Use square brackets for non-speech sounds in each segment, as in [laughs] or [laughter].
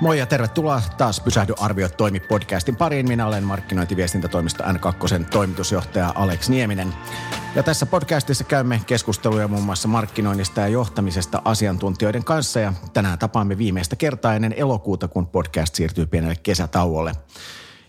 Moi ja tervetuloa taas Pysähdy arviot toimi podcastin pariin. Minä olen markkinointiviestintätoimisto N2 toimitusjohtaja Alex Nieminen. Ja tässä podcastissa käymme keskusteluja muun muassa markkinoinnista ja johtamisesta asiantuntijoiden kanssa. Ja tänään tapaamme viimeistä kertaa ennen elokuuta, kun podcast siirtyy pienelle kesätauolle.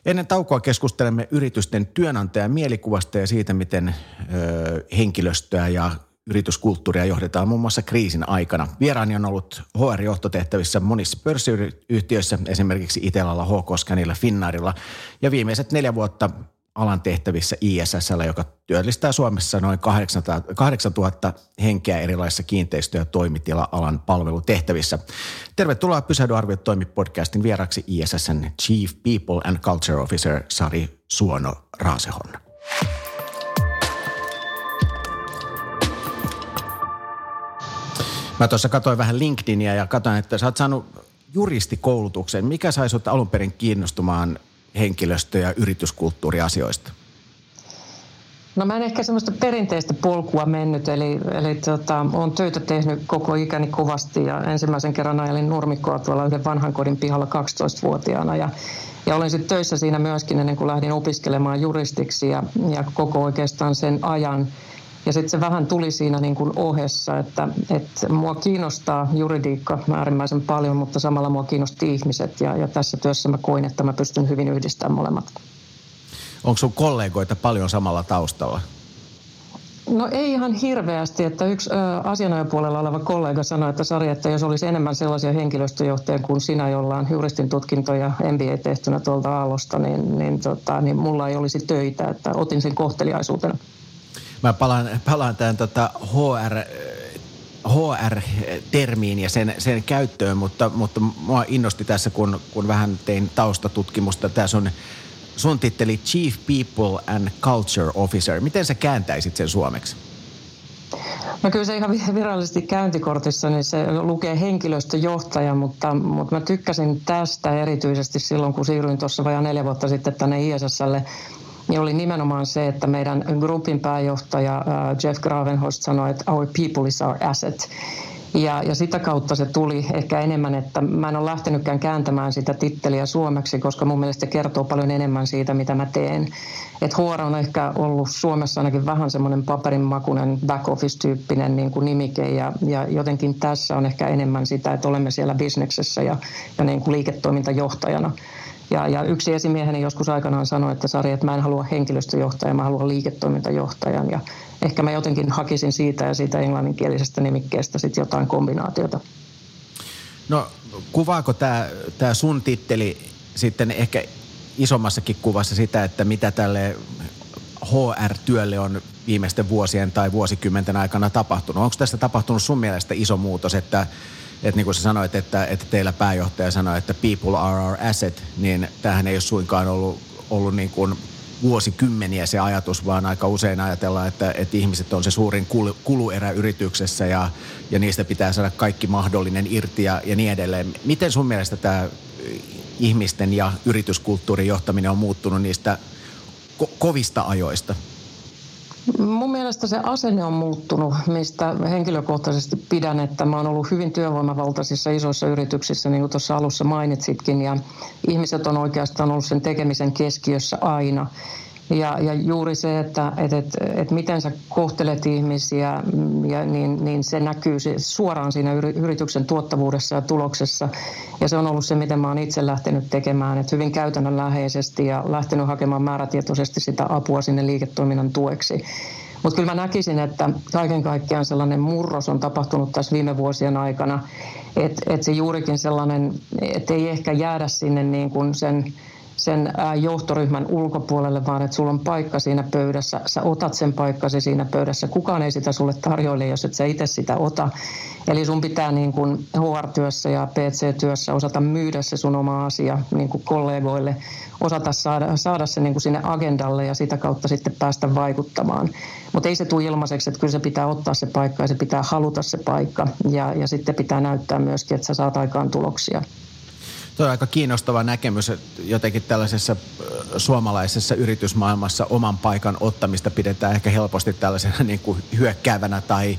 Ennen taukoa keskustelemme yritysten työnantajan mielikuvasta ja siitä, miten ö, henkilöstöä ja yrityskulttuuria johdetaan muun muassa kriisin aikana. Vieraani on ollut HR-johtotehtävissä monissa pörssiyhtiöissä, esimerkiksi Itelalla, HK Scanilla, Finnairilla ja viimeiset neljä vuotta alan tehtävissä ISSllä, joka työllistää Suomessa noin 8000 henkeä erilaisissa kiinteistö- ja toimitila-alan palvelutehtävissä. Tervetuloa Pysähdy arviot toimi podcastin vieraksi ISSn Chief People and Culture Officer Sari Suono Raasehon. Mä tuossa katsoin vähän LinkedInia ja katsoin, että sä oot saanut juristikoulutuksen. Mikä sai sut alun perin kiinnostumaan henkilöstö- ja yrityskulttuuriasioista? No mä en ehkä semmoista perinteistä polkua mennyt, eli, eli tota, olen töitä tehnyt koko ikäni kovasti ja ensimmäisen kerran ajelin nurmikkoa tuolla yhden vanhan kodin pihalla 12-vuotiaana ja, ja olin sitten töissä siinä myöskin ennen kuin lähdin opiskelemaan juristiksi ja, ja koko oikeastaan sen ajan – ja sitten se vähän tuli siinä niin kuin ohessa, että, että mua kiinnostaa juridiikka äärimmäisen paljon, mutta samalla mua kiinnosti ihmiset. Ja, ja tässä työssä mä koin, että mä pystyn hyvin yhdistämään molemmat. Onko sun kollegoita paljon samalla taustalla? No ei ihan hirveästi, että yksi asianajopuolella oleva kollega sanoi, että Sari, että jos olisi enemmän sellaisia henkilöstöjohtajia kuin sinä, jolla on juristin tutkinto ja MBA tehtynä tuolta Aallosta, niin, niin, tota, niin mulla ei olisi töitä, että otin sen kohteliaisuutena. Mä palaan, palaan tämän tota HR, HR-termiin ja sen, sen käyttöön, mutta, mutta mua innosti tässä, kun, kun vähän tein taustatutkimusta. Tämä on sun titteli Chief People and Culture Officer. Miten sä kääntäisit sen suomeksi? No kyllä se ihan virallisesti käyntikortissa, niin se lukee henkilöstöjohtaja, mutta, mutta mä tykkäsin tästä erityisesti silloin, kun siirryin tuossa vajaa neljä vuotta sitten tänne ISSlle niin oli nimenomaan se, että meidän grupin pääjohtaja Jeff Gravenhorst sanoi, että our people is our asset. Ja, ja sitä kautta se tuli ehkä enemmän, että mä en ole lähtenytkään kääntämään sitä titteliä suomeksi, koska mun mielestä se kertoo paljon enemmän siitä, mitä mä teen. Et HR on ehkä ollut Suomessa ainakin vähän semmoinen paperinmakunen back office-tyyppinen niin kuin nimike ja, ja jotenkin tässä on ehkä enemmän sitä, että olemme siellä bisneksessä ja, ja niin kuin liiketoimintajohtajana. Ja, ja yksi esimieheni joskus aikanaan sanoi, että Sari, että mä en halua henkilöstöjohtajan, mä haluan liiketoimintajohtajan. Ja ehkä mä jotenkin hakisin siitä ja siitä englanninkielisestä nimikkeestä sitten jotain kombinaatiota. No kuvaako tämä, tämä sun titteli sitten ehkä isommassakin kuvassa sitä, että mitä tälle HR-työlle on viimeisten vuosien tai vuosikymmenten aikana tapahtunut? Onko tästä tapahtunut sun mielestä iso muutos, että että niin kuin sä sanoit, että, että teillä pääjohtaja sanoi, että people are our asset, niin tämähän ei ole suinkaan ollut, ollut niin kuin vuosikymmeniä se ajatus, vaan aika usein ajatellaan, että, että ihmiset on se suurin kulu, kuluerä yrityksessä ja, ja niistä pitää saada kaikki mahdollinen irti ja, ja niin edelleen. Miten sun mielestä tämä ihmisten ja yrityskulttuurin johtaminen on muuttunut niistä ko- kovista ajoista? Mun mielestä se asenne on muuttunut, mistä henkilökohtaisesti pidän, että mä oon ollut hyvin työvoimavaltaisissa isoissa yrityksissä, niin kuin tuossa alussa mainitsitkin, ja ihmiset on oikeastaan ollut sen tekemisen keskiössä aina. Ja, ja juuri se, että et, et, et miten sä kohtelet ihmisiä, ja niin, niin se näkyy suoraan siinä yrityksen tuottavuudessa ja tuloksessa. Ja se on ollut se, miten mä oon itse lähtenyt tekemään, että hyvin käytännönläheisesti ja lähtenyt hakemaan määrätietoisesti sitä apua sinne liiketoiminnan tueksi. Mutta kyllä mä näkisin, että kaiken kaikkiaan sellainen murros on tapahtunut tässä viime vuosien aikana, että et se juurikin sellainen, että ei ehkä jäädä sinne niin kuin sen sen johtoryhmän ulkopuolelle, vaan että sulla on paikka siinä pöydässä. Sä otat sen paikkasi siinä pöydässä. Kukaan ei sitä sulle tarjoile, jos et sä itse sitä ota. Eli sun pitää niin kuin HR-työssä ja PC-työssä osata myydä se sun oma asia niin kuin kollegoille, osata saada, saada se niin kuin sinne agendalle ja sitä kautta sitten päästä vaikuttamaan. Mutta ei se tule ilmaiseksi, että kyllä se pitää ottaa se paikka ja se pitää haluta se paikka ja, ja sitten pitää näyttää myöskin, että sä saat aikaan tuloksia. Tuo on aika kiinnostava näkemys, että jotenkin tällaisessa suomalaisessa yritysmaailmassa oman paikan ottamista pidetään ehkä helposti tällaisena [laughs] niin kuin hyökkäävänä tai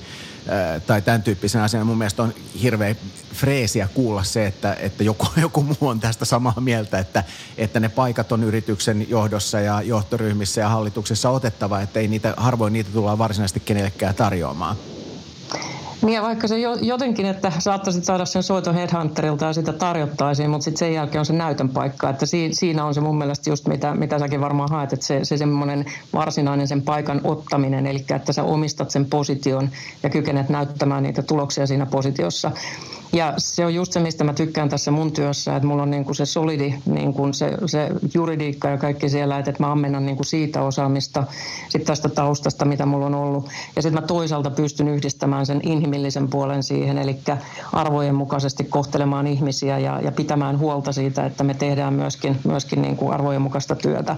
tai tämän tyyppisen asian. Mun mielestä on hirveä freesiä kuulla se, että, että joku, [laughs] joku muu on tästä samaa mieltä, että, että ne paikat on yrityksen johdossa ja johtoryhmissä ja hallituksessa otettava, että ei niitä, harvoin niitä tullaan varsinaisesti kenellekään tarjoamaan. Niin ja vaikka se jotenkin, että saattaisit saada sen soiton Headhunterilta ja sitä tarjottaisiin, mutta sitten sen jälkeen on se näytön paikka. Että siinä on se mun mielestä just mitä, mitä säkin varmaan haet, että se, se semmoinen varsinainen sen paikan ottaminen, eli että sä omistat sen position ja kykenet näyttämään niitä tuloksia siinä positiossa. Ja se on just se, mistä mä tykkään tässä mun työssä, että mulla on niin kuin se solidi, niin kuin se, se juridiikka ja kaikki siellä, että mä ammennan niin kuin siitä osaamista, sitten tästä taustasta, mitä mulla on ollut. Ja sitten mä toisaalta pystyn yhdistämään sen inhimillisen puolen siihen, eli arvojen mukaisesti kohtelemaan ihmisiä ja, ja pitämään huolta siitä, että me tehdään myöskin, myöskin niin kuin arvojen mukaista työtä.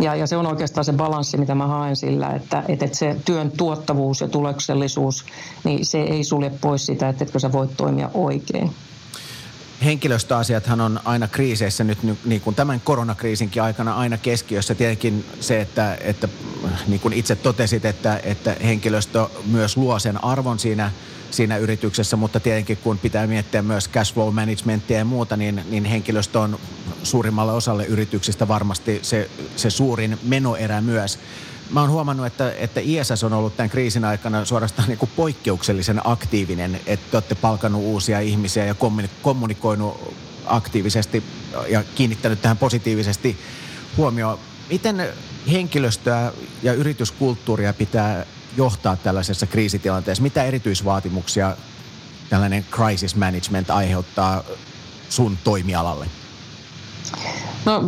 Ja, ja se on oikeastaan se balanssi, mitä mä haen sillä, että, että se työn tuottavuus ja tuloksellisuus, niin se ei sulje pois sitä, että etkö sä voit toimia oikein henkilöstöasiathan on aina kriiseissä nyt niin kuin tämän koronakriisinkin aikana aina keskiössä. Tietenkin se, että, että niin kuin itse totesit, että, että henkilöstö myös luo sen arvon siinä – siinä yrityksessä, mutta tietenkin kun pitää miettiä myös cash flow managementia ja muuta, niin, niin henkilöstö on suurimmalle osalle yrityksistä varmasti se, se suurin menoerä myös. Mä oon huomannut, että, että ISS on ollut tämän kriisin aikana suorastaan niin kuin poikkeuksellisen aktiivinen, että te olette palkannut uusia ihmisiä ja kommunikoinut aktiivisesti ja kiinnittänyt tähän positiivisesti huomioon. Miten henkilöstöä ja yrityskulttuuria pitää johtaa tällaisessa kriisitilanteessa? Mitä erityisvaatimuksia tällainen crisis management aiheuttaa sun toimialalle? No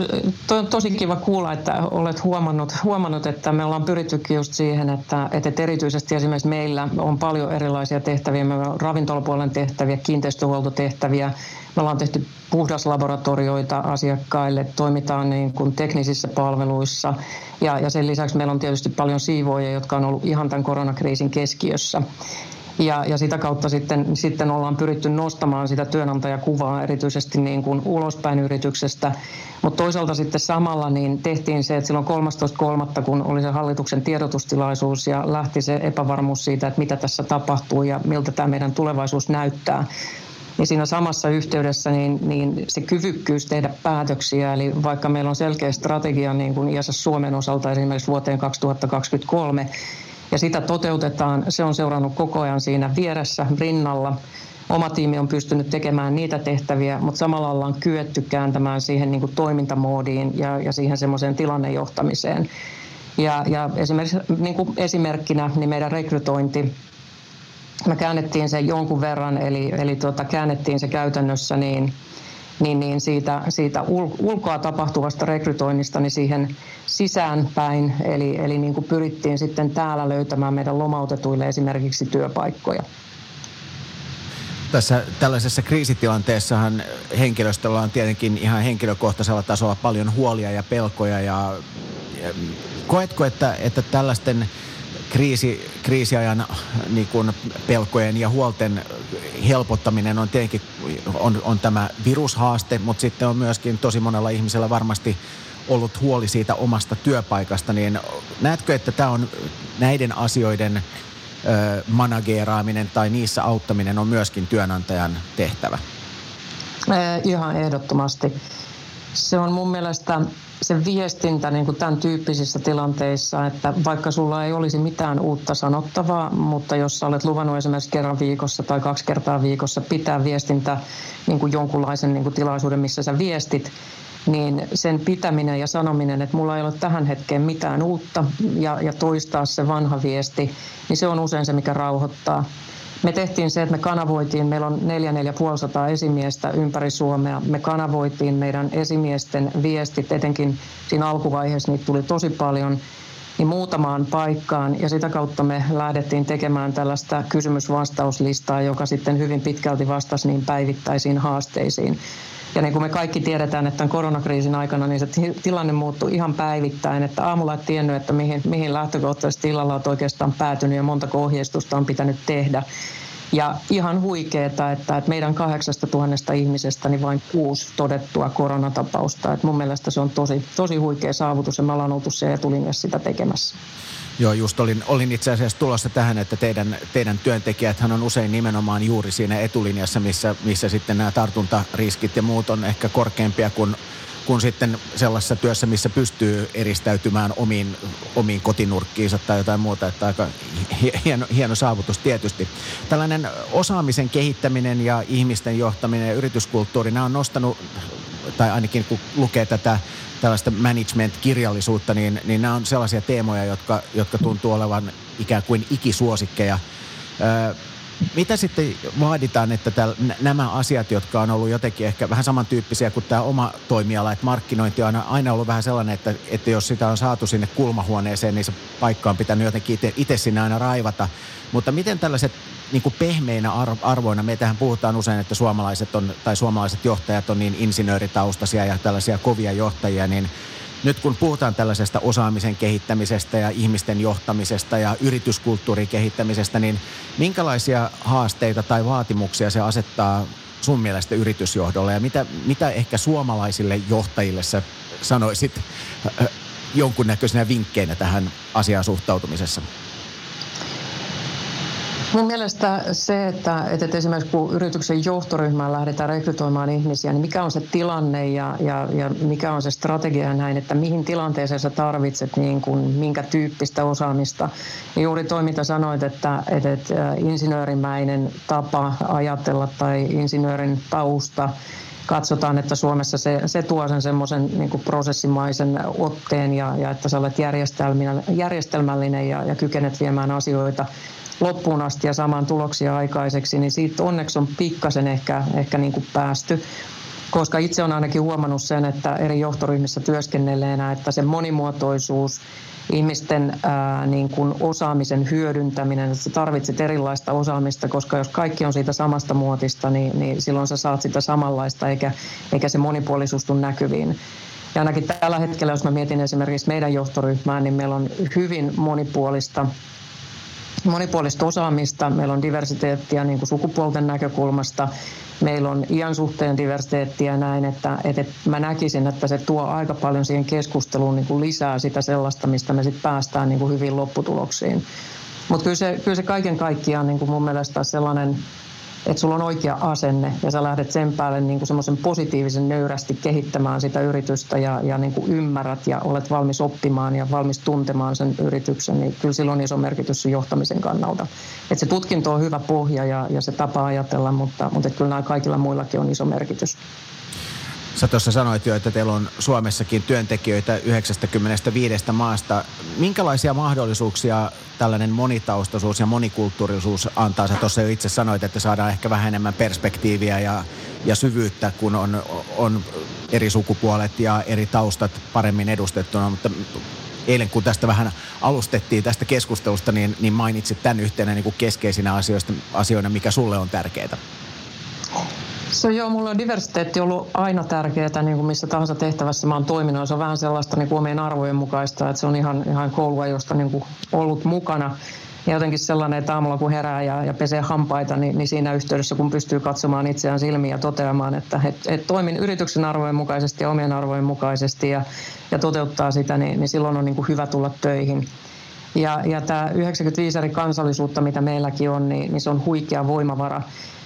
to, tosi kiva kuulla, että olet huomannut, huomannut, että me ollaan pyrittykin just siihen, että, että erityisesti esimerkiksi meillä on paljon erilaisia tehtäviä. Meillä on ravintolapuolen tehtäviä, kiinteistöhuoltotehtäviä. Me ollaan tehty puhdaslaboratorioita asiakkaille, toimitaan niin kuin teknisissä palveluissa ja, ja sen lisäksi meillä on tietysti paljon siivoojia, jotka on ollut ihan tämän koronakriisin keskiössä. Ja, ja sitä kautta sitten, sitten ollaan pyritty nostamaan sitä työnantajakuvaa erityisesti niin kuin ulospäin yrityksestä. Mutta toisaalta sitten samalla niin tehtiin se, että silloin 13.3. kun oli se hallituksen tiedotustilaisuus ja lähti se epävarmuus siitä, että mitä tässä tapahtuu ja miltä tämä meidän tulevaisuus näyttää, niin siinä samassa yhteydessä niin, niin se kyvykkyys tehdä päätöksiä, eli vaikka meillä on selkeä strategia niin kuin Suomen osalta esimerkiksi vuoteen 2023, ja sitä toteutetaan, se on seurannut koko ajan siinä vieressä, rinnalla. Oma tiimi on pystynyt tekemään niitä tehtäviä, mutta samalla ollaan kyetty kääntämään siihen niin kuin toimintamoodiin ja, ja siihen semmoiseen tilannejohtamiseen. Ja, ja esimerkiksi niin kuin esimerkkinä niin meidän rekrytointi me käännettiin se jonkun verran, eli, eli tuota, käännettiin se käytännössä niin, niin, niin siitä, siitä ul, ulkoa tapahtuvasta rekrytoinnista niin siihen sisäänpäin, eli, eli niin kuin pyrittiin sitten täällä löytämään meidän lomautetuille esimerkiksi työpaikkoja. Tässä tällaisessa kriisitilanteessahan henkilöstöllä on tietenkin ihan henkilökohtaisella tasolla paljon huolia ja pelkoja ja, ja koetko, että, että tällaisten kriisi, kriisiajan niin kuin pelkojen ja huolten helpottaminen on tietenkin on, on tämä virushaaste, mutta sitten on myöskin tosi monella ihmisellä varmasti ollut huoli siitä omasta työpaikasta, niin näetkö, että tämä on näiden asioiden ö, manageeraaminen tai niissä auttaminen on myöskin työnantajan tehtävä? Ihan ehdottomasti. Se on mun mielestä se viestintä niin kuin tämän tyyppisissä tilanteissa, että vaikka sulla ei olisi mitään uutta sanottavaa, mutta jos sä olet luvannut esimerkiksi kerran viikossa tai kaksi kertaa viikossa pitää viestintä niin kuin jonkunlaisen niin kuin tilaisuuden, missä sä viestit, niin sen pitäminen ja sanominen, että mulla ei ole tähän hetkeen mitään uutta ja, ja toistaa se vanha viesti, niin se on usein se, mikä rauhoittaa. Me tehtiin se, että me kanavoitiin, meillä on 4-4,5 esimiestä ympäri Suomea. Me kanavoitiin meidän esimiesten viestit, etenkin siinä alkuvaiheessa niitä tuli tosi paljon, niin muutamaan paikkaan. Ja sitä kautta me lähdettiin tekemään tällaista kysymysvastauslistaa, joka sitten hyvin pitkälti vastasi niin päivittäisiin haasteisiin. Ja niin kuin me kaikki tiedetään, että tämän koronakriisin aikana niin se tilanne muuttui ihan päivittäin, että aamulla et tiennyt, että mihin, mihin lähtökohtaisesti tilalla on oikeastaan päätynyt ja monta ohjeistusta on pitänyt tehdä. Ja ihan huikeeta, että, että meidän kahdeksasta tuhannesta ihmisestä niin vain kuusi todettua koronatapausta. Että mun mielestä se on tosi, tosi huikea saavutus ja me ollaan oltu se etulinjassa sitä tekemässä. Joo, just olin, olin itse asiassa tulossa tähän, että teidän, teidän työntekijäthän on usein nimenomaan juuri siinä etulinjassa, missä, missä sitten nämä tartuntariskit ja muut on ehkä korkeampia kuin kuin sitten sellaisessa työssä, missä pystyy eristäytymään omiin, omiin kotinurkkiinsa tai jotain muuta, että aika hieno, hieno saavutus tietysti. Tällainen osaamisen kehittäminen ja ihmisten johtaminen ja yrityskulttuuri, nämä on nostanut, tai ainakin kun lukee tätä tällaista management-kirjallisuutta, niin, niin nämä on sellaisia teemoja, jotka, jotka tuntuu olevan ikään kuin ikisuosikkeja. Öö, mitä sitten vaaditaan, että täl, nämä asiat, jotka on ollut jotenkin ehkä vähän samantyyppisiä kuin tämä oma toimiala, että markkinointi on aina ollut vähän sellainen, että, että jos sitä on saatu sinne kulmahuoneeseen, niin se paikka on pitänyt jotenkin itse sinne aina raivata. Mutta miten tällaiset niin kuin pehmeinä arvoina, meitähän puhutaan usein, että suomalaiset on, tai suomalaiset johtajat on niin insinööritaustaisia ja tällaisia kovia johtajia, niin nyt kun puhutaan tällaisesta osaamisen kehittämisestä ja ihmisten johtamisesta ja yrityskulttuurin kehittämisestä, niin minkälaisia haasteita tai vaatimuksia se asettaa sun mielestä yritysjohdolle ja mitä, mitä ehkä suomalaisille johtajille sä sanoisit jonkunnäköisenä vinkkeinä tähän asiaan suhtautumisessa? Mun mielestä se, että, että esimerkiksi kun yrityksen johtoryhmään lähdetään rekrytoimaan ihmisiä, niin mikä on se tilanne ja, ja, ja mikä on se strategia näin, että mihin tilanteeseen sä tarvitset niin kuin, minkä tyyppistä osaamista. Ja juuri toi, mitä sanoit, että, että, että insinöörimäinen tapa ajatella tai insinöörin tausta, katsotaan, että Suomessa se, se tuo sen semmoisen niin prosessimaisen otteen ja, ja että sä olet järjestelmällinen ja, ja kykenet viemään asioita loppuun asti ja saman tuloksia aikaiseksi, niin siitä onneksi on pikkasen ehkä, ehkä niin kuin päästy koska itse olen ainakin huomannut sen, että eri johtoryhmissä työskennelleenä, että se monimuotoisuus, ihmisten ää, niin kuin osaamisen hyödyntäminen, että sä tarvitset erilaista osaamista, koska jos kaikki on siitä samasta muotista, niin, niin silloin sä saat sitä samanlaista, eikä, eikä se monipuolisuus tule näkyviin. Ja ainakin tällä hetkellä, jos mä mietin esimerkiksi meidän johtoryhmää, niin meillä on hyvin monipuolista monipuolista osaamista, meillä on diversiteettiä niin kuin sukupuolten näkökulmasta, meillä on iän suhteen diversiteettiä näin, että, että mä näkisin, että se tuo aika paljon siihen keskusteluun niin kuin lisää sitä sellaista, mistä me sitten päästään niin kuin hyvin lopputuloksiin. Mutta kyllä se, kyllä se kaiken kaikkiaan niin kuin mun mielestä sellainen että sulla on oikea asenne ja sä lähdet sen päälle niin kuin semmoisen positiivisen nöyrästi kehittämään sitä yritystä ja, ja niin kuin ymmärrät ja olet valmis oppimaan ja valmis tuntemaan sen yrityksen, niin kyllä sillä on iso merkitys johtamisen kannalta. Että se tutkinto on hyvä pohja ja, ja se tapa ajatella, mutta, mutta kyllä nämä kaikilla muillakin on iso merkitys. Sä tuossa sanoit jo, että teillä on Suomessakin työntekijöitä 95 maasta. Minkälaisia mahdollisuuksia tällainen monitaustaisuus ja monikulttuurisuus antaa? Sä tuossa jo itse sanoit, että saadaan ehkä vähän enemmän perspektiiviä ja, ja syvyyttä, kun on, on eri sukupuolet ja eri taustat paremmin edustettuna, mutta eilen kun tästä vähän alustettiin tästä keskustelusta, niin, niin mainitsit tämän yhtenä niin keskeisinä asioista, asioina, mikä sulle on tärkeää. Se joo, mulla on diversiteetti ollut aina tärkeää, niin kuin missä tahansa tehtävässä mä oon toiminut. Se on vähän sellaista niin kuin omien arvojen mukaista, että se on ihan, ihan koulua, josta niin kuin ollut mukana. Ja jotenkin sellainen, että aamulla kun herää ja, ja pesee hampaita, niin, niin siinä yhteydessä kun pystyy katsomaan itseään silmiin ja toteamaan, että et, et toimin yrityksen arvojen mukaisesti ja omien arvojen mukaisesti ja, ja toteuttaa sitä, niin, niin silloin on niin kuin hyvä tulla töihin. Ja, ja tämä 95 eri kansallisuutta, mitä meilläkin on, niin, niin se on huikea voimavara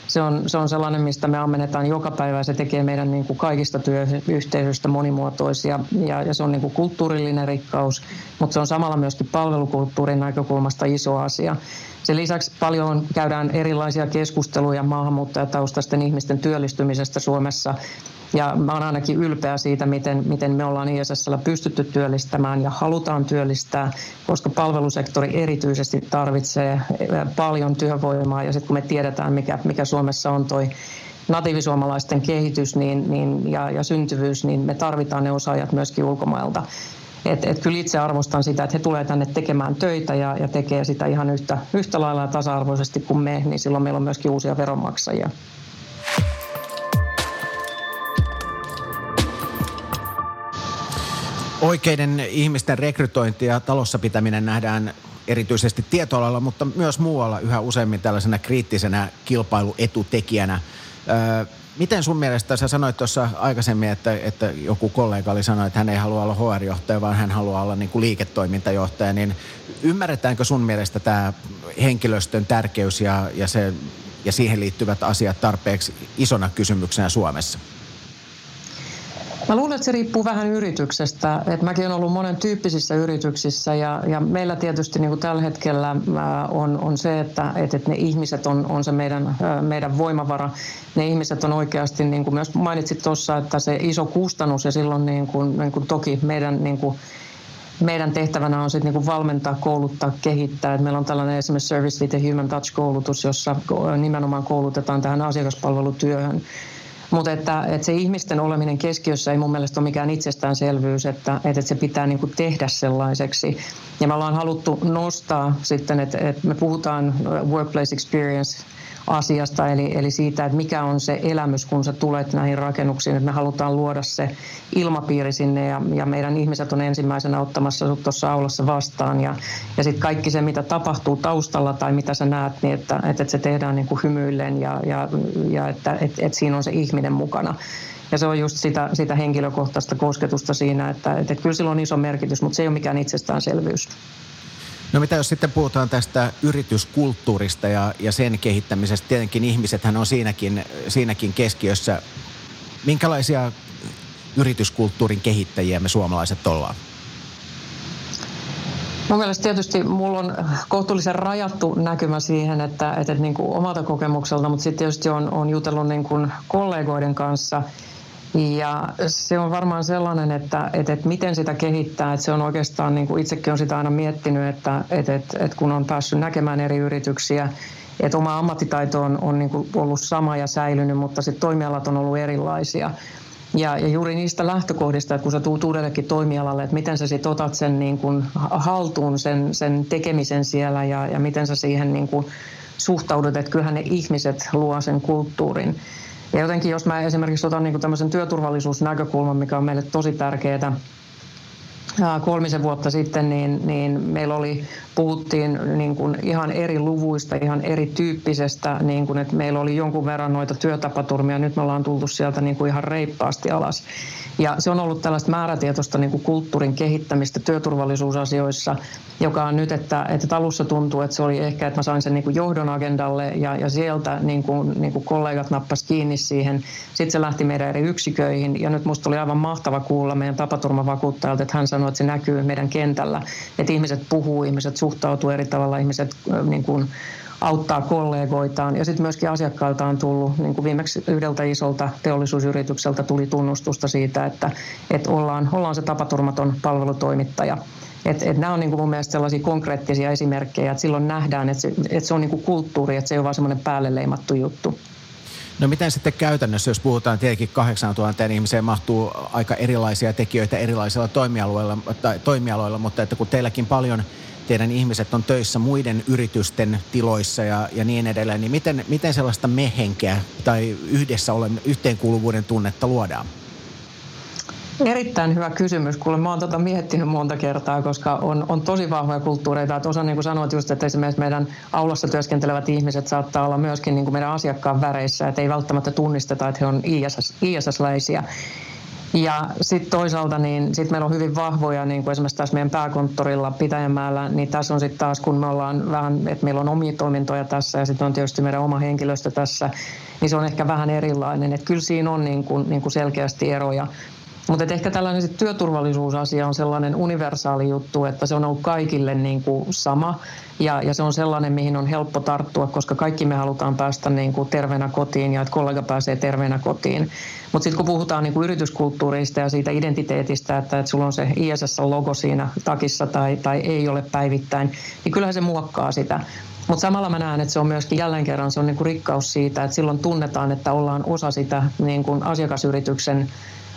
se on, se on sellainen, mistä me ammennetaan joka päivä se tekee meidän niin kuin kaikista työyhteisöistä monimuotoisia ja, ja se on niin kuin kulttuurillinen rikkaus, mutta se on samalla myöskin palvelukulttuurin näkökulmasta iso asia. Sen lisäksi paljon käydään erilaisia keskusteluja maahanmuuttajataustaisten ihmisten työllistymisestä Suomessa ja mä olen ainakin ylpeä siitä, miten, miten me ollaan ISSllä pystytty työllistämään ja halutaan työllistää, koska palvelusektori erityisesti tarvitsee paljon työvoimaa. Ja sitten kun me tiedetään, mikä, mikä Suomessa on toi natiivisuomalaisten kehitys niin, niin, ja, ja syntyvyys, niin me tarvitaan ne osaajat myöskin ulkomailta. Et, et kyllä itse arvostan sitä, että he tulee tänne tekemään töitä ja, ja tekee sitä ihan yhtä, yhtä lailla tasa-arvoisesti kuin me, niin silloin meillä on myöskin uusia veronmaksajia. Oikeiden ihmisten rekrytointi ja talossa pitäminen nähdään erityisesti tietoalalla, mutta myös muualla yhä useammin tällaisena kriittisenä kilpailuetutekijänä. Miten sun mielestä, sä sanoit tuossa aikaisemmin, että, että joku kollega oli sanonut, että hän ei halua olla HR-johtaja, vaan hän haluaa olla niin kuin liiketoimintajohtaja, niin ymmärretäänkö sun mielestä tämä henkilöstön tärkeys ja, ja, se, ja siihen liittyvät asiat tarpeeksi isona kysymyksenä Suomessa? Mä luulen, että se riippuu vähän yrityksestä. Et mäkin olen ollut monen tyyppisissä yrityksissä ja, ja meillä tietysti niin kuin tällä hetkellä äh, on, on se, että, että ne ihmiset on, on se meidän, äh, meidän voimavara. Ne ihmiset on oikeasti, niin kuin myös mainitsit tuossa, että se iso kustannus ja silloin niin kuin, niin kuin toki meidän niin kuin, meidän tehtävänä on sitten niin valmentaa, kouluttaa, kehittää. Et meillä on tällainen esimerkiksi Service with a Human Touch-koulutus, jossa nimenomaan koulutetaan tähän asiakaspalvelutyöhön. Mutta että, että se ihmisten oleminen keskiössä ei mun mielestä ole mikään itsestäänselvyys, että, että se pitää niin kuin tehdä sellaiseksi. Ja me ollaan haluttu nostaa sitten, että, että me puhutaan workplace experience asiasta, eli, eli siitä, että mikä on se elämys, kun sä tulet näihin rakennuksiin. Että me halutaan luoda se ilmapiiri sinne ja, ja meidän ihmiset on ensimmäisenä ottamassa sut tuossa aulassa vastaan. Ja, ja sitten kaikki se, mitä tapahtuu taustalla tai mitä sä näet, niin että, että, että se tehdään niin kuin hymyillen ja, ja, ja että, että, että siinä on se ihminen mukana. Ja se on just sitä, sitä henkilökohtaista kosketusta siinä, että, että, kyllä sillä on iso merkitys, mutta se ei ole mikään itsestäänselvyys. No mitä jos sitten puhutaan tästä yrityskulttuurista ja, ja sen kehittämisestä? Tietenkin ihmisethän on siinäkin, siinäkin keskiössä. Minkälaisia yrityskulttuurin kehittäjiä me suomalaiset ollaan? Mun mielestä tietysti mulla on kohtuullisen rajattu näkymä siihen, että, että, niin kuin omalta kokemukselta, mutta sitten tietysti on, on jutellut niin kuin kollegoiden kanssa – ja se on varmaan sellainen, että, että, että miten sitä kehittää, että se on oikeastaan, niin kuin itsekin olen sitä aina miettinyt, että, että, että, että kun on päässyt näkemään eri yrityksiä, että oma ammattitaito on, on niin kuin ollut sama ja säilynyt, mutta sitten toimialat on ollut erilaisia. Ja, ja juuri niistä lähtökohdista, että kun sä tuut uudellekin toimialalle, että miten sä sitten otat sen niin kuin haltuun, sen, sen tekemisen siellä ja, ja miten sä siihen niin kuin suhtaudut, että kyllähän ne ihmiset luo sen kulttuurin. Ja jotenkin jos mä esimerkiksi otan niin tämmöisen työturvallisuusnäkökulman, mikä on meille tosi tärkeää, kolmisen vuotta sitten, niin, niin meillä oli, puhuttiin niin kuin ihan eri luvuista, ihan erityyppisestä, niin kuin, että meillä oli jonkun verran noita työtapaturmia, nyt me ollaan tultu sieltä niin kuin ihan reippaasti alas. Ja se on ollut tällaista määrätietoista niin kuin kulttuurin kehittämistä työturvallisuusasioissa, joka on nyt, että, että alussa tuntuu, että se oli ehkä, että mä sain sen niin kuin johdon agendalle ja, ja sieltä niin kuin, niin kuin kollegat nappas kiinni siihen. Sitten se lähti meidän eri yksiköihin ja nyt musta oli aivan mahtava kuulla meidän tapaturmavakuuttajalta, että hän sanoi, että se näkyy meidän kentällä, että ihmiset puhuu, ihmiset suhtautuu eri tavalla, ihmiset niin kuin, auttaa kollegoitaan. Ja sitten myöskin asiakkailta on tullut, niin kuin viimeksi yhdeltä isolta teollisuusyritykseltä tuli tunnustusta siitä, että, että ollaan, ollaan se tapaturmaton palvelutoimittaja. Et, et nämä on niin kuin mun mielestä sellaisia konkreettisia esimerkkejä, että silloin nähdään, että se, että se on niin kuin kulttuuri, että se ei ole vaan semmoinen päälle leimattu juttu. No miten sitten käytännössä, jos puhutaan tietenkin 8000 ihmiseen mahtuu aika erilaisia tekijöitä erilaisilla toimialoilla, tai, toimialoilla mutta että kun teilläkin paljon – teidän ihmiset on töissä muiden yritysten tiloissa ja, ja niin edelleen, niin miten, miten sellaista mehenkeä tai yhdessä olemme, yhteenkuuluvuuden tunnetta luodaan? Erittäin hyvä kysymys. Kuule, mä oon tota miettinyt monta kertaa, koska on, on tosi vahvoja kulttuureita. Että osa, niin kuin sanoit just, että esimerkiksi meidän aulassa työskentelevät ihmiset saattaa olla myöskin niin kuin meidän asiakkaan väreissä, että ei välttämättä tunnisteta, että he on ISS, ISS-läisiä. Ja sitten toisaalta niin sit meillä on hyvin vahvoja, niin kuin esimerkiksi tässä meidän pääkonttorilla Pitäjänmäellä, niin tässä on sitten taas, kun me ollaan vähän, että meillä on omia toimintoja tässä ja sitten on tietysti meidän oma henkilöstö tässä, niin se on ehkä vähän erilainen. Että kyllä siinä on niin kuin, niin kuin selkeästi eroja. Mutta ehkä tällainen sit työturvallisuusasia on sellainen universaali juttu, että se on ollut kaikille niin kuin sama ja, ja se on sellainen, mihin on helppo tarttua, koska kaikki me halutaan päästä niin kuin terveenä kotiin ja että kollega pääsee terveenä kotiin. Mutta sitten kun puhutaan niin kuin yrityskulttuurista ja siitä identiteetistä, että, että sulla on se ISS-logo siinä takissa tai, tai ei ole päivittäin, niin kyllähän se muokkaa sitä. Mutta samalla mä näen, että se on myöskin jälleen kerran se on niin kuin rikkaus siitä, että silloin tunnetaan, että ollaan osa sitä niin kuin asiakasyrityksen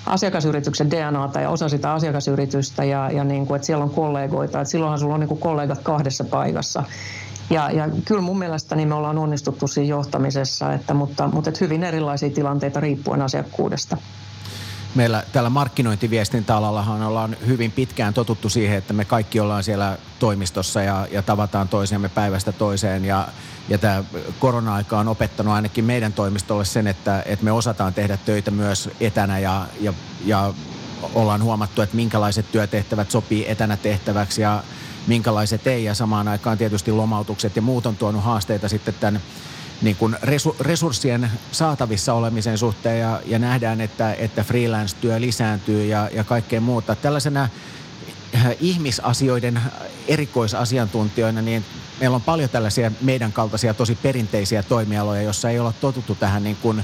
asiakasyrityksen DNAta ja osa sitä asiakasyritystä ja, ja niin kuin, että siellä on kollegoita. Että silloinhan sulla on niin kuin kollegat kahdessa paikassa. Ja, ja kyllä mun mielestä niin me ollaan onnistuttu siinä johtamisessa, että, mutta, mutta että hyvin erilaisia tilanteita riippuen asiakkuudesta. Meillä tällä markkinointiviestintäalallahan ollaan hyvin pitkään totuttu siihen, että me kaikki ollaan siellä toimistossa ja, ja tavataan toisiamme päivästä toiseen. Ja, ja tämä korona-aika on opettanut ainakin meidän toimistolle sen, että, että me osataan tehdä töitä myös etänä ja, ja, ja ollaan huomattu, että minkälaiset työtehtävät sopii etänä tehtäväksi ja minkälaiset ei. Ja samaan aikaan tietysti lomautukset ja muut on tuonut haasteita sitten tämän niin kuin resurssien saatavissa olemisen suhteen ja, ja nähdään, että, että freelance-työ lisääntyy ja, ja kaikkea muuta. Tällaisena äh, ihmisasioiden erikoisasiantuntijoina, niin meillä on paljon tällaisia meidän kaltaisia tosi perinteisiä toimialoja, joissa ei olla totuttu tähän niin kuin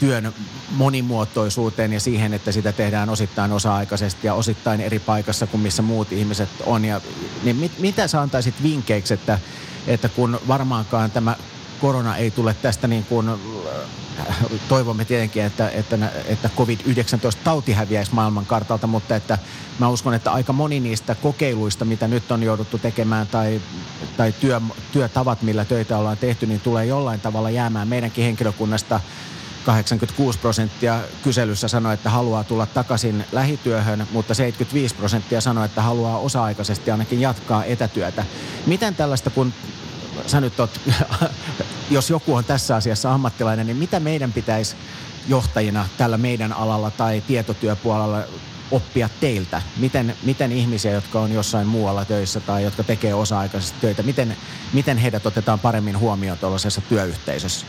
työn monimuotoisuuteen ja siihen, että sitä tehdään osittain osa-aikaisesti ja osittain eri paikassa kuin missä muut ihmiset on. Ja, niin mit, mitä sä antaisit vinkkeiksi, että, että kun varmaankaan tämä korona ei tule tästä niin kuin, äh, toivomme tietenkin, että, että, että COVID-19-tauti häviäisi maailman kartalta, mutta että mä uskon, että aika moni niistä kokeiluista, mitä nyt on jouduttu tekemään tai, tai työ, työtavat, millä töitä ollaan tehty, niin tulee jollain tavalla jäämään meidänkin henkilökunnasta 86 prosenttia kyselyssä sanoi, että haluaa tulla takaisin lähityöhön, mutta 75 prosenttia sanoi, että haluaa osa-aikaisesti ainakin jatkaa etätyötä. Miten tällaista, kun sä nyt oot, [laughs] jos joku on tässä asiassa ammattilainen, niin mitä meidän pitäisi johtajina tällä meidän alalla tai tietotyöpuolella oppia teiltä? Miten, miten ihmisiä, jotka on jossain muualla töissä tai jotka tekee osa-aikaisesti töitä, miten, miten heidät otetaan paremmin huomioon tuollaisessa työyhteisössä?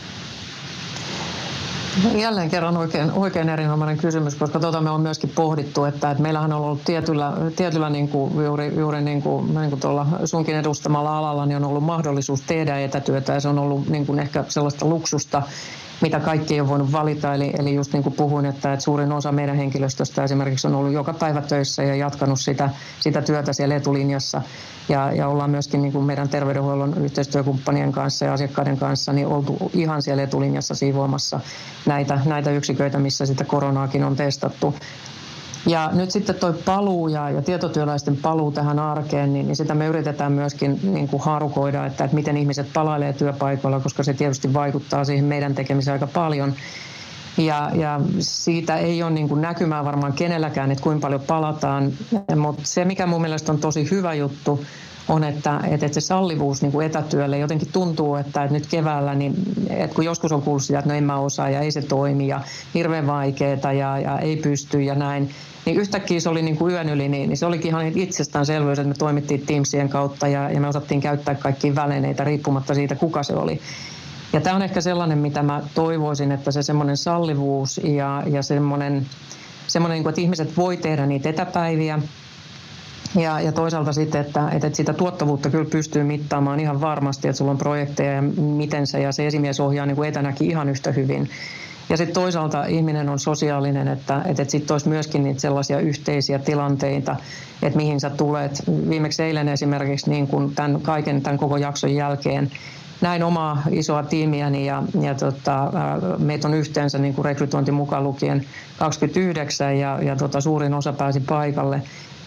[laughs] Jälleen kerran oikein, oikein erinomainen kysymys, koska tuota me on myöskin pohdittu, että, että meillähän on ollut tietyllä, tietyllä niin kuin juuri, juuri niin kuin, niin kuin tuolla sunkin edustamalla alalla, niin on ollut mahdollisuus tehdä etätyötä ja se on ollut niin kuin ehkä sellaista luksusta, mitä kaikki ei ole voinut valita. Eli, eli just niin kuin puhuin, että, että suurin osa meidän henkilöstöstä esimerkiksi on ollut joka päivä töissä ja jatkanut sitä, sitä työtä siellä etulinjassa. Ja, ja ollaan myöskin niin kuin meidän terveydenhuollon yhteistyökumppanien kanssa ja asiakkaiden kanssa niin oltu ihan siellä etulinjassa siivoamassa näitä, näitä yksiköitä, missä sitä koronaakin on testattu. Ja nyt sitten tuo paluu ja, ja tietotyöläisten paluu tähän arkeen, niin, niin sitä me yritetään myöskin niin kuin harukoida, että, että miten ihmiset palailee työpaikoilla, koska se tietysti vaikuttaa siihen meidän tekemiseen aika paljon. Ja, ja siitä ei ole niin kuin näkymää varmaan kenelläkään, että kuinka paljon palataan, mutta se mikä mun mielestä on tosi hyvä juttu, on, että, että se sallivuus niin kuin etätyölle jotenkin tuntuu, että, että nyt keväällä, niin, että kun joskus on kuullut sitä, että no en mä osaa ja ei se toimi ja hirveän vaikeaa ja, ja ei pysty ja näin, niin yhtäkkiä se oli niin kuin yön yli, niin, niin se olikin ihan itsestäänselvyys, että me toimittiin Teamsien kautta ja, ja me osattiin käyttää kaikkia välineitä riippumatta siitä, kuka se oli. Ja tämä on ehkä sellainen, mitä mä toivoisin, että se semmoinen sallivuus ja, ja semmoinen, semmoinen, niin että ihmiset voi tehdä niitä etäpäiviä, ja, ja toisaalta sitten, että, että sitä tuottavuutta kyllä pystyy mittaamaan ihan varmasti, että sulla on projekteja ja miten se, ja se esimies ohjaa niin kuin etänäkin ihan yhtä hyvin. Ja sitten toisaalta ihminen on sosiaalinen, että, että, sitten olisi myöskin niitä sellaisia yhteisiä tilanteita, että mihin sä tulet. Viimeksi eilen esimerkiksi niin kun tämän kaiken tämän koko jakson jälkeen näin omaa isoa tiimiäni ja, ja tota, meitä on yhteensä niin kuin rekrytointi mukaan lukien 29 ja, ja tota, suurin osa pääsi paikalle.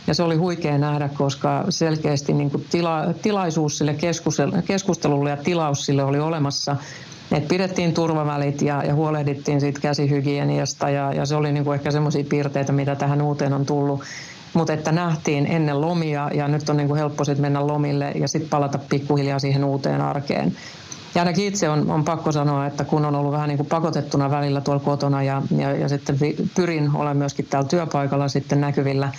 Ja se oli huikea nähdä, koska selkeästi niin kuin tila, tilaisuus sille keskustelulle ja tilaus sille oli olemassa. Et pidettiin turvavälit ja, ja huolehdittiin siitä käsihygieniasta ja, ja se oli niin kuin ehkä semmoisia piirteitä, mitä tähän uuteen on tullut. Mutta että nähtiin ennen lomia ja nyt on niin kuin helppo sit mennä lomille ja sitten palata pikkuhiljaa siihen uuteen arkeen. Ja ainakin itse on, on pakko sanoa, että kun on ollut vähän niin kuin pakotettuna välillä tuolla kotona ja, ja, ja sitten pyrin olemaan myöskin täällä työpaikalla sitten näkyvillä,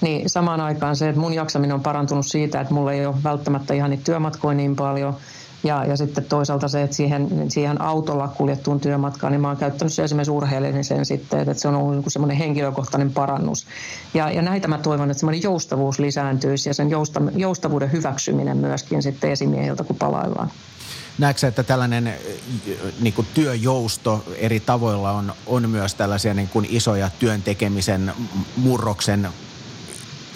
niin samaan aikaan se, että mun jaksaminen on parantunut siitä, että mulla ei ole välttämättä ihan niitä työmatkoja niin paljon. Ja, ja sitten toisaalta se, että siihen, siihen autolla kuljettuun työmatkaan, niin mä oon käyttänyt se esimerkiksi urheilemisen sitten, että se on ollut niin semmoinen henkilökohtainen parannus. Ja, ja näitä mä toivon, että semmoinen joustavuus lisääntyisi ja sen jousta, joustavuuden hyväksyminen myöskin sitten esimiehiltä, kun palaillaan. Näetkö että tällainen niin kuin työjousto eri tavoilla on, on myös tällaisia niin kuin isoja työn tekemisen murroksen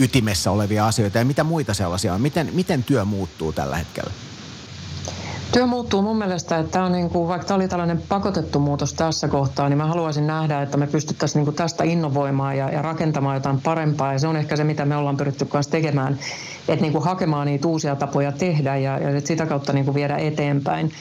ytimessä olevia asioita ja mitä muita sellaisia on? Miten, miten työ muuttuu tällä hetkellä? Työ muuttuu mun mielestä, että on niin kuin, vaikka tämä oli tällainen pakotettu muutos tässä kohtaa, niin mä haluaisin nähdä, että me pystyttäisiin niin kuin tästä innovoimaan ja, ja rakentamaan jotain parempaa. Ja se on ehkä se, mitä me ollaan pyritty kanssa tekemään, että niin kuin hakemaan niitä uusia tapoja tehdä ja, ja sitä kautta niin kuin viedä eteenpäin.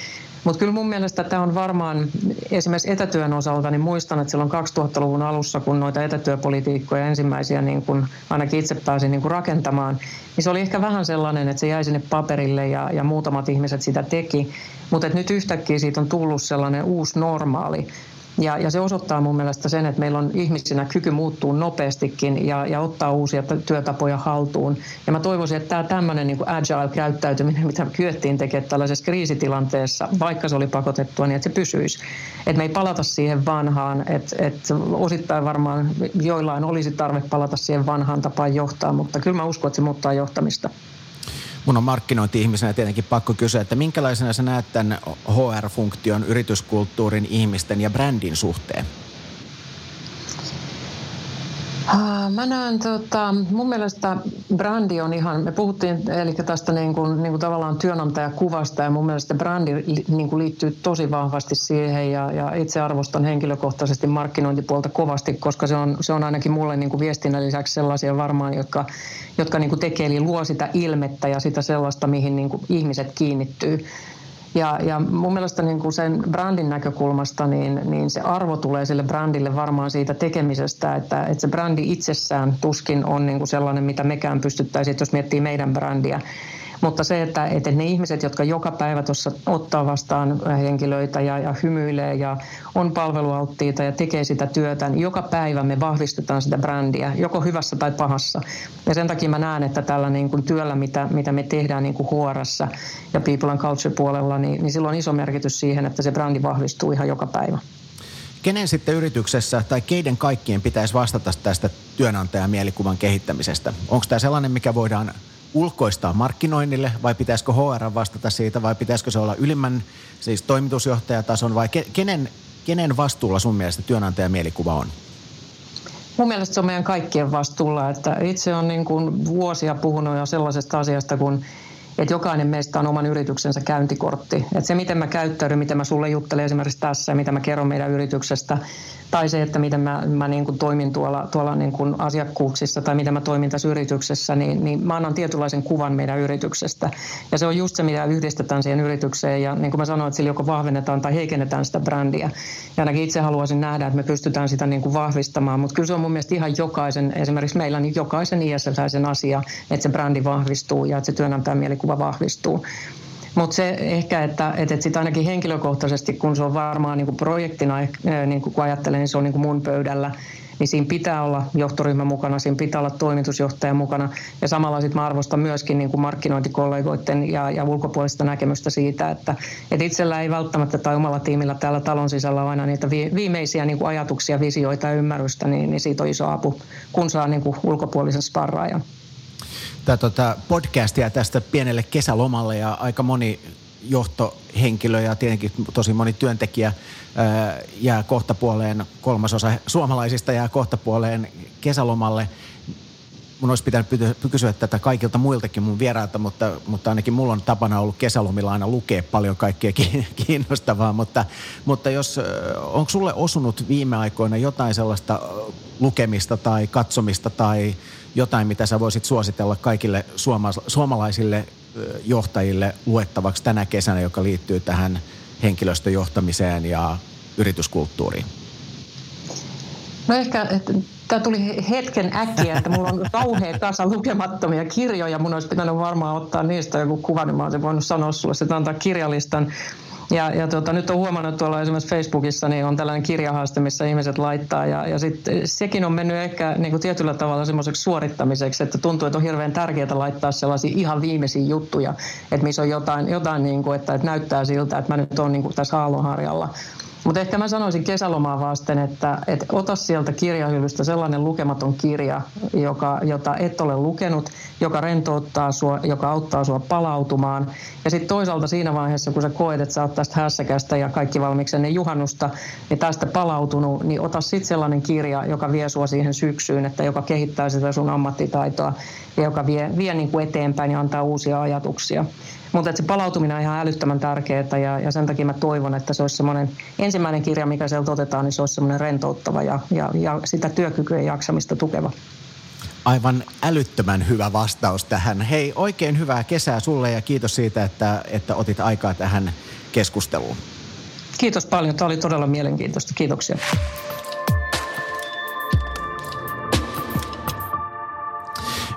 Mutta kyllä mun mielestä tämä on varmaan, esimerkiksi etätyön osalta, niin muistan, että silloin 2000-luvun alussa, kun noita etätyöpolitiikkoja ensimmäisiä niin kun ainakin itse pääsin niin kun rakentamaan, niin se oli ehkä vähän sellainen, että se jäi sinne paperille ja, ja muutamat ihmiset sitä teki. Mutta nyt yhtäkkiä siitä on tullut sellainen uusi normaali. Ja, ja se osoittaa mun mielestä sen, että meillä on ihmisinä kyky muuttuu nopeastikin ja, ja ottaa uusia työtapoja haltuun. Ja mä toivoisin, että tämä tämmöinen niin agile-käyttäytyminen, [laughs] mitä kyettiin tekemään tällaisessa kriisitilanteessa, vaikka se oli pakotettua, niin että se pysyisi. Että me ei palata siihen vanhaan, että, että osittain varmaan joillain olisi tarve palata siihen vanhaan tapaan johtaa, mutta kyllä mä uskon, että se muuttaa johtamista mun on markkinointi-ihmisenä tietenkin pakko kysyä, että minkälaisena sä näet tämän HR-funktion, yrityskulttuurin, ihmisten ja brändin suhteen? Mä näen, tota, mun mielestä brändi on ihan, me puhuttiin eli tästä niin kuin, niin kuin tavallaan työnantajakuvasta ja mun mielestä brändi niin kuin liittyy tosi vahvasti siihen ja, ja itse arvostan henkilökohtaisesti markkinointipuolta kovasti, koska se on, se on ainakin mulle niin kuin viestinnän lisäksi sellaisia varmaan, jotka, jotka niin kuin tekee eli luo sitä ilmettä ja sitä sellaista, mihin niin kuin ihmiset kiinnittyy. Ja, ja mun mielestä niin kuin sen brändin näkökulmasta, niin, niin se arvo tulee sille brändille varmaan siitä tekemisestä, että, että se brändi itsessään tuskin on niin kuin sellainen, mitä mekään pystyttäisiin, jos miettii meidän brändiä mutta se, että, että ne ihmiset, jotka joka päivä tuossa ottaa vastaan henkilöitä ja, ja hymyilee ja on palvelualttiita ja tekee sitä työtä, niin joka päivä me vahvistetaan sitä brändiä, joko hyvässä tai pahassa. Ja sen takia mä näen, että tällä niin kuin työllä, mitä, mitä me tehdään niin kuin huorassa ja People and Culture-puolella, niin, niin sillä on iso merkitys siihen, että se brändi vahvistuu ihan joka päivä. Kenen sitten yrityksessä tai keiden kaikkien pitäisi vastata tästä työnantajan mielikuvan kehittämisestä? Onko tämä sellainen, mikä voidaan ulkoistaa markkinoinnille vai pitäisikö HR vastata siitä vai pitäisikö se olla ylimmän siis toimitusjohtajatason vai kenen, kenen vastuulla sun mielestä työnantajan mielikuva on? Mun mielestä se on meidän kaikkien vastuulla, että itse on niin kuin vuosia puhunut jo sellaisesta asiasta kuin että jokainen meistä on oman yrityksensä käyntikortti. Että se, miten mä käyttäydyn, miten mä sulle juttelen esimerkiksi tässä mitä mä kerron meidän yrityksestä, tai se, että miten mä, mä niin kuin toimin tuolla, tuolla niin kuin asiakkuuksissa tai miten mä toimin tässä yrityksessä, niin, niin mä annan tietynlaisen kuvan meidän yrityksestä. Ja se on just se, mitä yhdistetään siihen yritykseen ja niin kuin mä sanoin, että sillä joko vahvennetaan tai heikennetään sitä brändiä. Ja ainakin itse haluaisin nähdä, että me pystytään sitä niin kuin vahvistamaan, mutta kyllä se on mun mielestä ihan jokaisen, esimerkiksi meillä niin jokaisen ISL-säisen asia, että se brändi vahvistuu ja että se työnantajan mielikuva vahvistuu. Mutta se ehkä, että, että, että sitä ainakin henkilökohtaisesti, kun se on varmaan niin kuin projektina, niin kuin kun ajattelen, niin se on niin kuin mun pöydällä, niin siinä pitää olla johtoryhmä mukana, siinä pitää olla toimitusjohtaja mukana. Ja samalla sitten mä arvostan myöskin niin kuin markkinointikollegoiden ja, ja ulkopuolista näkemystä siitä, että, että itsellä ei välttämättä tai omalla tiimillä täällä talon sisällä ole aina niitä viimeisiä niin kuin ajatuksia, visioita ja ymmärrystä, niin, niin siitä on iso apu, kun saa niin kuin ulkopuolisen sparraajan tätä tota podcastia tästä pienelle kesälomalle ja aika moni johtohenkilö ja tietenkin tosi moni työntekijä ää, jää kohtapuoleen, kolmasosa suomalaisista jää kohtapuoleen kesälomalle. Mun olisi pitänyt kysyä tätä kaikilta muiltakin mun vierailta, mutta, mutta ainakin mulla on tapana ollut kesälomilla aina lukea paljon kaikkea [laughs] kiinnostavaa. Mutta, mutta jos, onko sulle osunut viime aikoina jotain sellaista lukemista tai katsomista tai jotain, mitä sä voisit suositella kaikille suoma- suomalaisille johtajille luettavaksi tänä kesänä, joka liittyy tähän henkilöstöjohtamiseen ja yrityskulttuuriin? No ehkä, että tämä tuli hetken äkkiä, että mulla on [laughs] kauhean kasa lukemattomia kirjoja. Mun olisi pitänyt varmaan ottaa niistä joku kuva, niin mä olisin voinut sanoa sulle, että antaa kirjalistan. Ja, ja tuota, nyt on huomannut tuolla esimerkiksi Facebookissa, niin on tällainen kirjahaaste, missä ihmiset laittaa. Ja, ja sitten sekin on mennyt ehkä niin kuin tietyllä tavalla semmoiseksi suorittamiseksi, että tuntuu, että on hirveän tärkeää laittaa sellaisia ihan viimeisiä juttuja, että missä on jotain, jotain niin kuin, että, että näyttää siltä, että mä nyt olen niin tässä aallonharjalla. Mutta ehkä mä sanoisin kesälomaa vasten, että, että ota sieltä kirjahyllystä sellainen lukematon kirja, joka, jota et ole lukenut, joka rentouttaa sua, joka auttaa sua palautumaan. Ja sitten toisaalta siinä vaiheessa, kun sä koet, että sä oot tästä hässäkästä ja kaikki valmiiksi ennen juhannusta, niin tästä palautunut, niin ota sitten sellainen kirja, joka vie sua siihen syksyyn, että joka kehittää sitä sun ammattitaitoa ja joka vie, vie niin kuin eteenpäin ja antaa uusia ajatuksia. Mutta se palautuminen on ihan älyttömän tärkeää ja, ja sen takia mä toivon, että se olisi semmoinen ensimmäinen kirja, mikä sieltä otetaan, niin se olisi semmoinen rentouttava ja, ja, ja sitä työkykyä ja jaksamista tukeva. Aivan älyttömän hyvä vastaus tähän. Hei, oikein hyvää kesää sulle ja kiitos siitä, että, että otit aikaa tähän keskusteluun. Kiitos paljon. Tämä oli todella mielenkiintoista. Kiitoksia.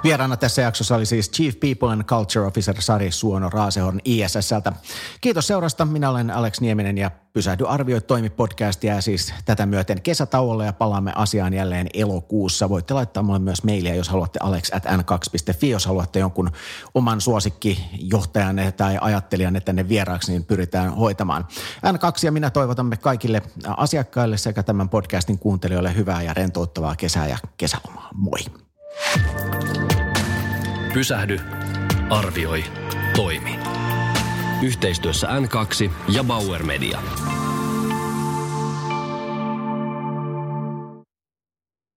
Vieraana tässä jaksossa oli siis Chief People and Culture Officer Sari Suono Raasehorn ISSltä. Kiitos seurasta. Minä olen Alex Nieminen ja Pysähdy arvioi toimi podcastia siis tätä myöten kesätauolle ja palaamme asiaan jälleen elokuussa. Voitte laittaa mulle myös mailia, jos haluatte alex at n2.fi, jos haluatte jonkun oman suosikkijohtajan tai ajattelijan tänne vieraaksi, niin pyritään hoitamaan. N2 ja minä toivotamme kaikille asiakkaille sekä tämän podcastin kuuntelijoille hyvää ja rentouttavaa kesää ja kesälomaa. Moi! Pysähdy, arvioi, toimi. Yhteistyössä N2 ja Bauer Media.